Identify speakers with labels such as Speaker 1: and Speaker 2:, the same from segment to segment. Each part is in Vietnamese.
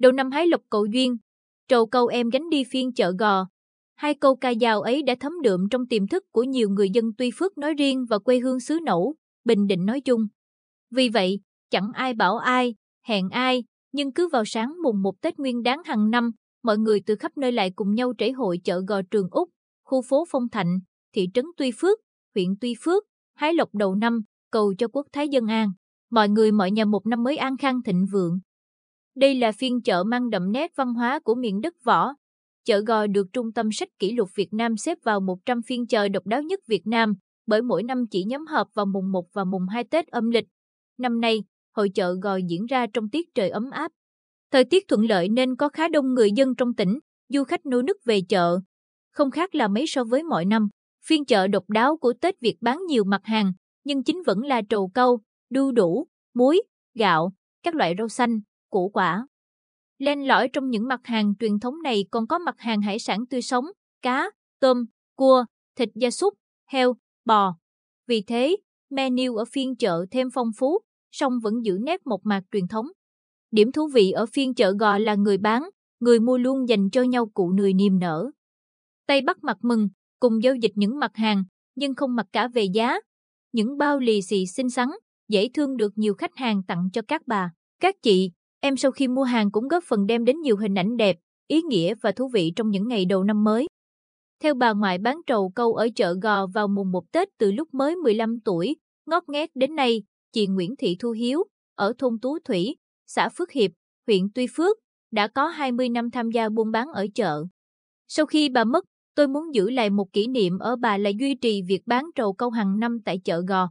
Speaker 1: đầu năm hái lộc cầu duyên, trầu câu em gánh đi phiên chợ gò. Hai câu ca dao ấy đã thấm đượm trong tiềm thức của nhiều người dân Tuy Phước nói riêng và quê hương xứ Nẫu, Bình Định nói chung. Vì vậy, chẳng ai bảo ai, hẹn ai, nhưng cứ vào sáng mùng một Tết Nguyên đáng hàng năm, mọi người từ khắp nơi lại cùng nhau trải hội chợ gò Trường Úc, khu phố Phong Thạnh, thị trấn Tuy Phước, huyện Tuy Phước, hái lộc đầu năm, cầu cho quốc thái dân an. Mọi người mọi nhà một năm mới an khang thịnh vượng. Đây là phiên chợ mang đậm nét văn hóa của miền đất võ. Chợ Gò được Trung tâm Sách Kỷ lục Việt Nam xếp vào 100 phiên chợ độc đáo nhất Việt Nam, bởi mỗi năm chỉ nhóm họp vào mùng 1 và mùng 2 Tết âm lịch. Năm nay, hội chợ Gò diễn ra trong tiết trời ấm áp. Thời tiết thuận lợi nên có khá đông người dân trong tỉnh, du khách nô nức về chợ. Không khác là mấy so với mọi năm, phiên chợ độc đáo của Tết Việt bán nhiều mặt hàng, nhưng chính vẫn là trầu câu, đu đủ, muối, gạo, các loại rau xanh, củ quả. Len lỏi trong những mặt hàng truyền thống này còn có mặt hàng hải sản tươi sống, cá, tôm, cua, thịt gia súc, heo, bò. Vì thế, menu ở phiên chợ thêm phong phú, song vẫn giữ nét mộc mạc truyền thống. Điểm thú vị ở phiên chợ gò là người bán, người mua luôn dành cho nhau cụ nười niềm nở. Tây Bắc mặt mừng, cùng giao dịch những mặt hàng, nhưng không mặc cả về giá. Những bao lì xì xinh xắn, dễ thương được nhiều khách hàng tặng cho các bà, các chị, em sau khi mua hàng cũng góp phần đem đến nhiều hình ảnh đẹp, ý nghĩa và thú vị trong những ngày đầu năm mới. Theo bà ngoại bán trầu câu ở chợ Gò vào mùng 1 Tết từ lúc mới 15 tuổi, ngót nghét đến nay, chị Nguyễn Thị Thu Hiếu, ở thôn Tú Thủy, xã Phước Hiệp, huyện Tuy Phước, đã có 20 năm tham gia buôn bán ở chợ. Sau khi bà mất, tôi muốn giữ lại một kỷ niệm ở bà là duy trì việc bán trầu câu hàng năm tại chợ Gò.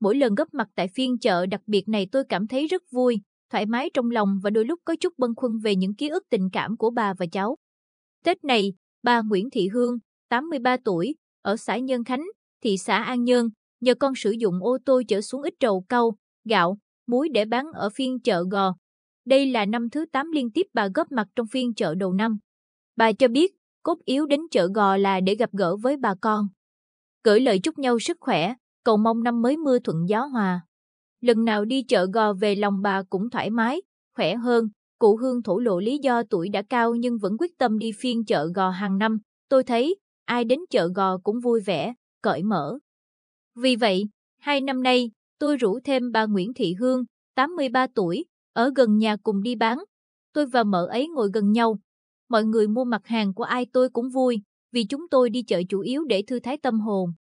Speaker 1: Mỗi lần góp mặt tại phiên chợ đặc biệt này tôi cảm thấy rất vui, thoải mái trong lòng và đôi lúc có chút bâng khuâng về những ký ức tình cảm của bà và cháu. Tết này, bà Nguyễn Thị Hương, 83 tuổi, ở xã Nhân Khánh, thị xã An Nhơn, nhờ con sử dụng ô tô chở xuống ít trầu câu, gạo, muối để bán ở phiên chợ Gò. Đây là năm thứ 8 liên tiếp bà góp mặt trong phiên chợ đầu năm. Bà cho biết, cốt yếu đến chợ Gò là để gặp gỡ với bà con. Gửi lời chúc nhau sức khỏe, cầu mong năm mới mưa thuận gió hòa. Lần nào đi chợ Gò về lòng bà cũng thoải mái, khỏe hơn. Cụ Hương thổ lộ lý do tuổi đã cao nhưng vẫn quyết tâm đi phiên chợ Gò hàng năm. Tôi thấy, ai đến chợ Gò cũng vui vẻ, cởi mở. Vì vậy, hai năm nay, tôi rủ thêm bà Nguyễn Thị Hương, 83 tuổi, ở gần nhà cùng đi bán. Tôi và mợ ấy ngồi gần nhau. Mọi người mua mặt hàng của ai tôi cũng vui, vì chúng tôi đi chợ chủ yếu để thư thái tâm hồn.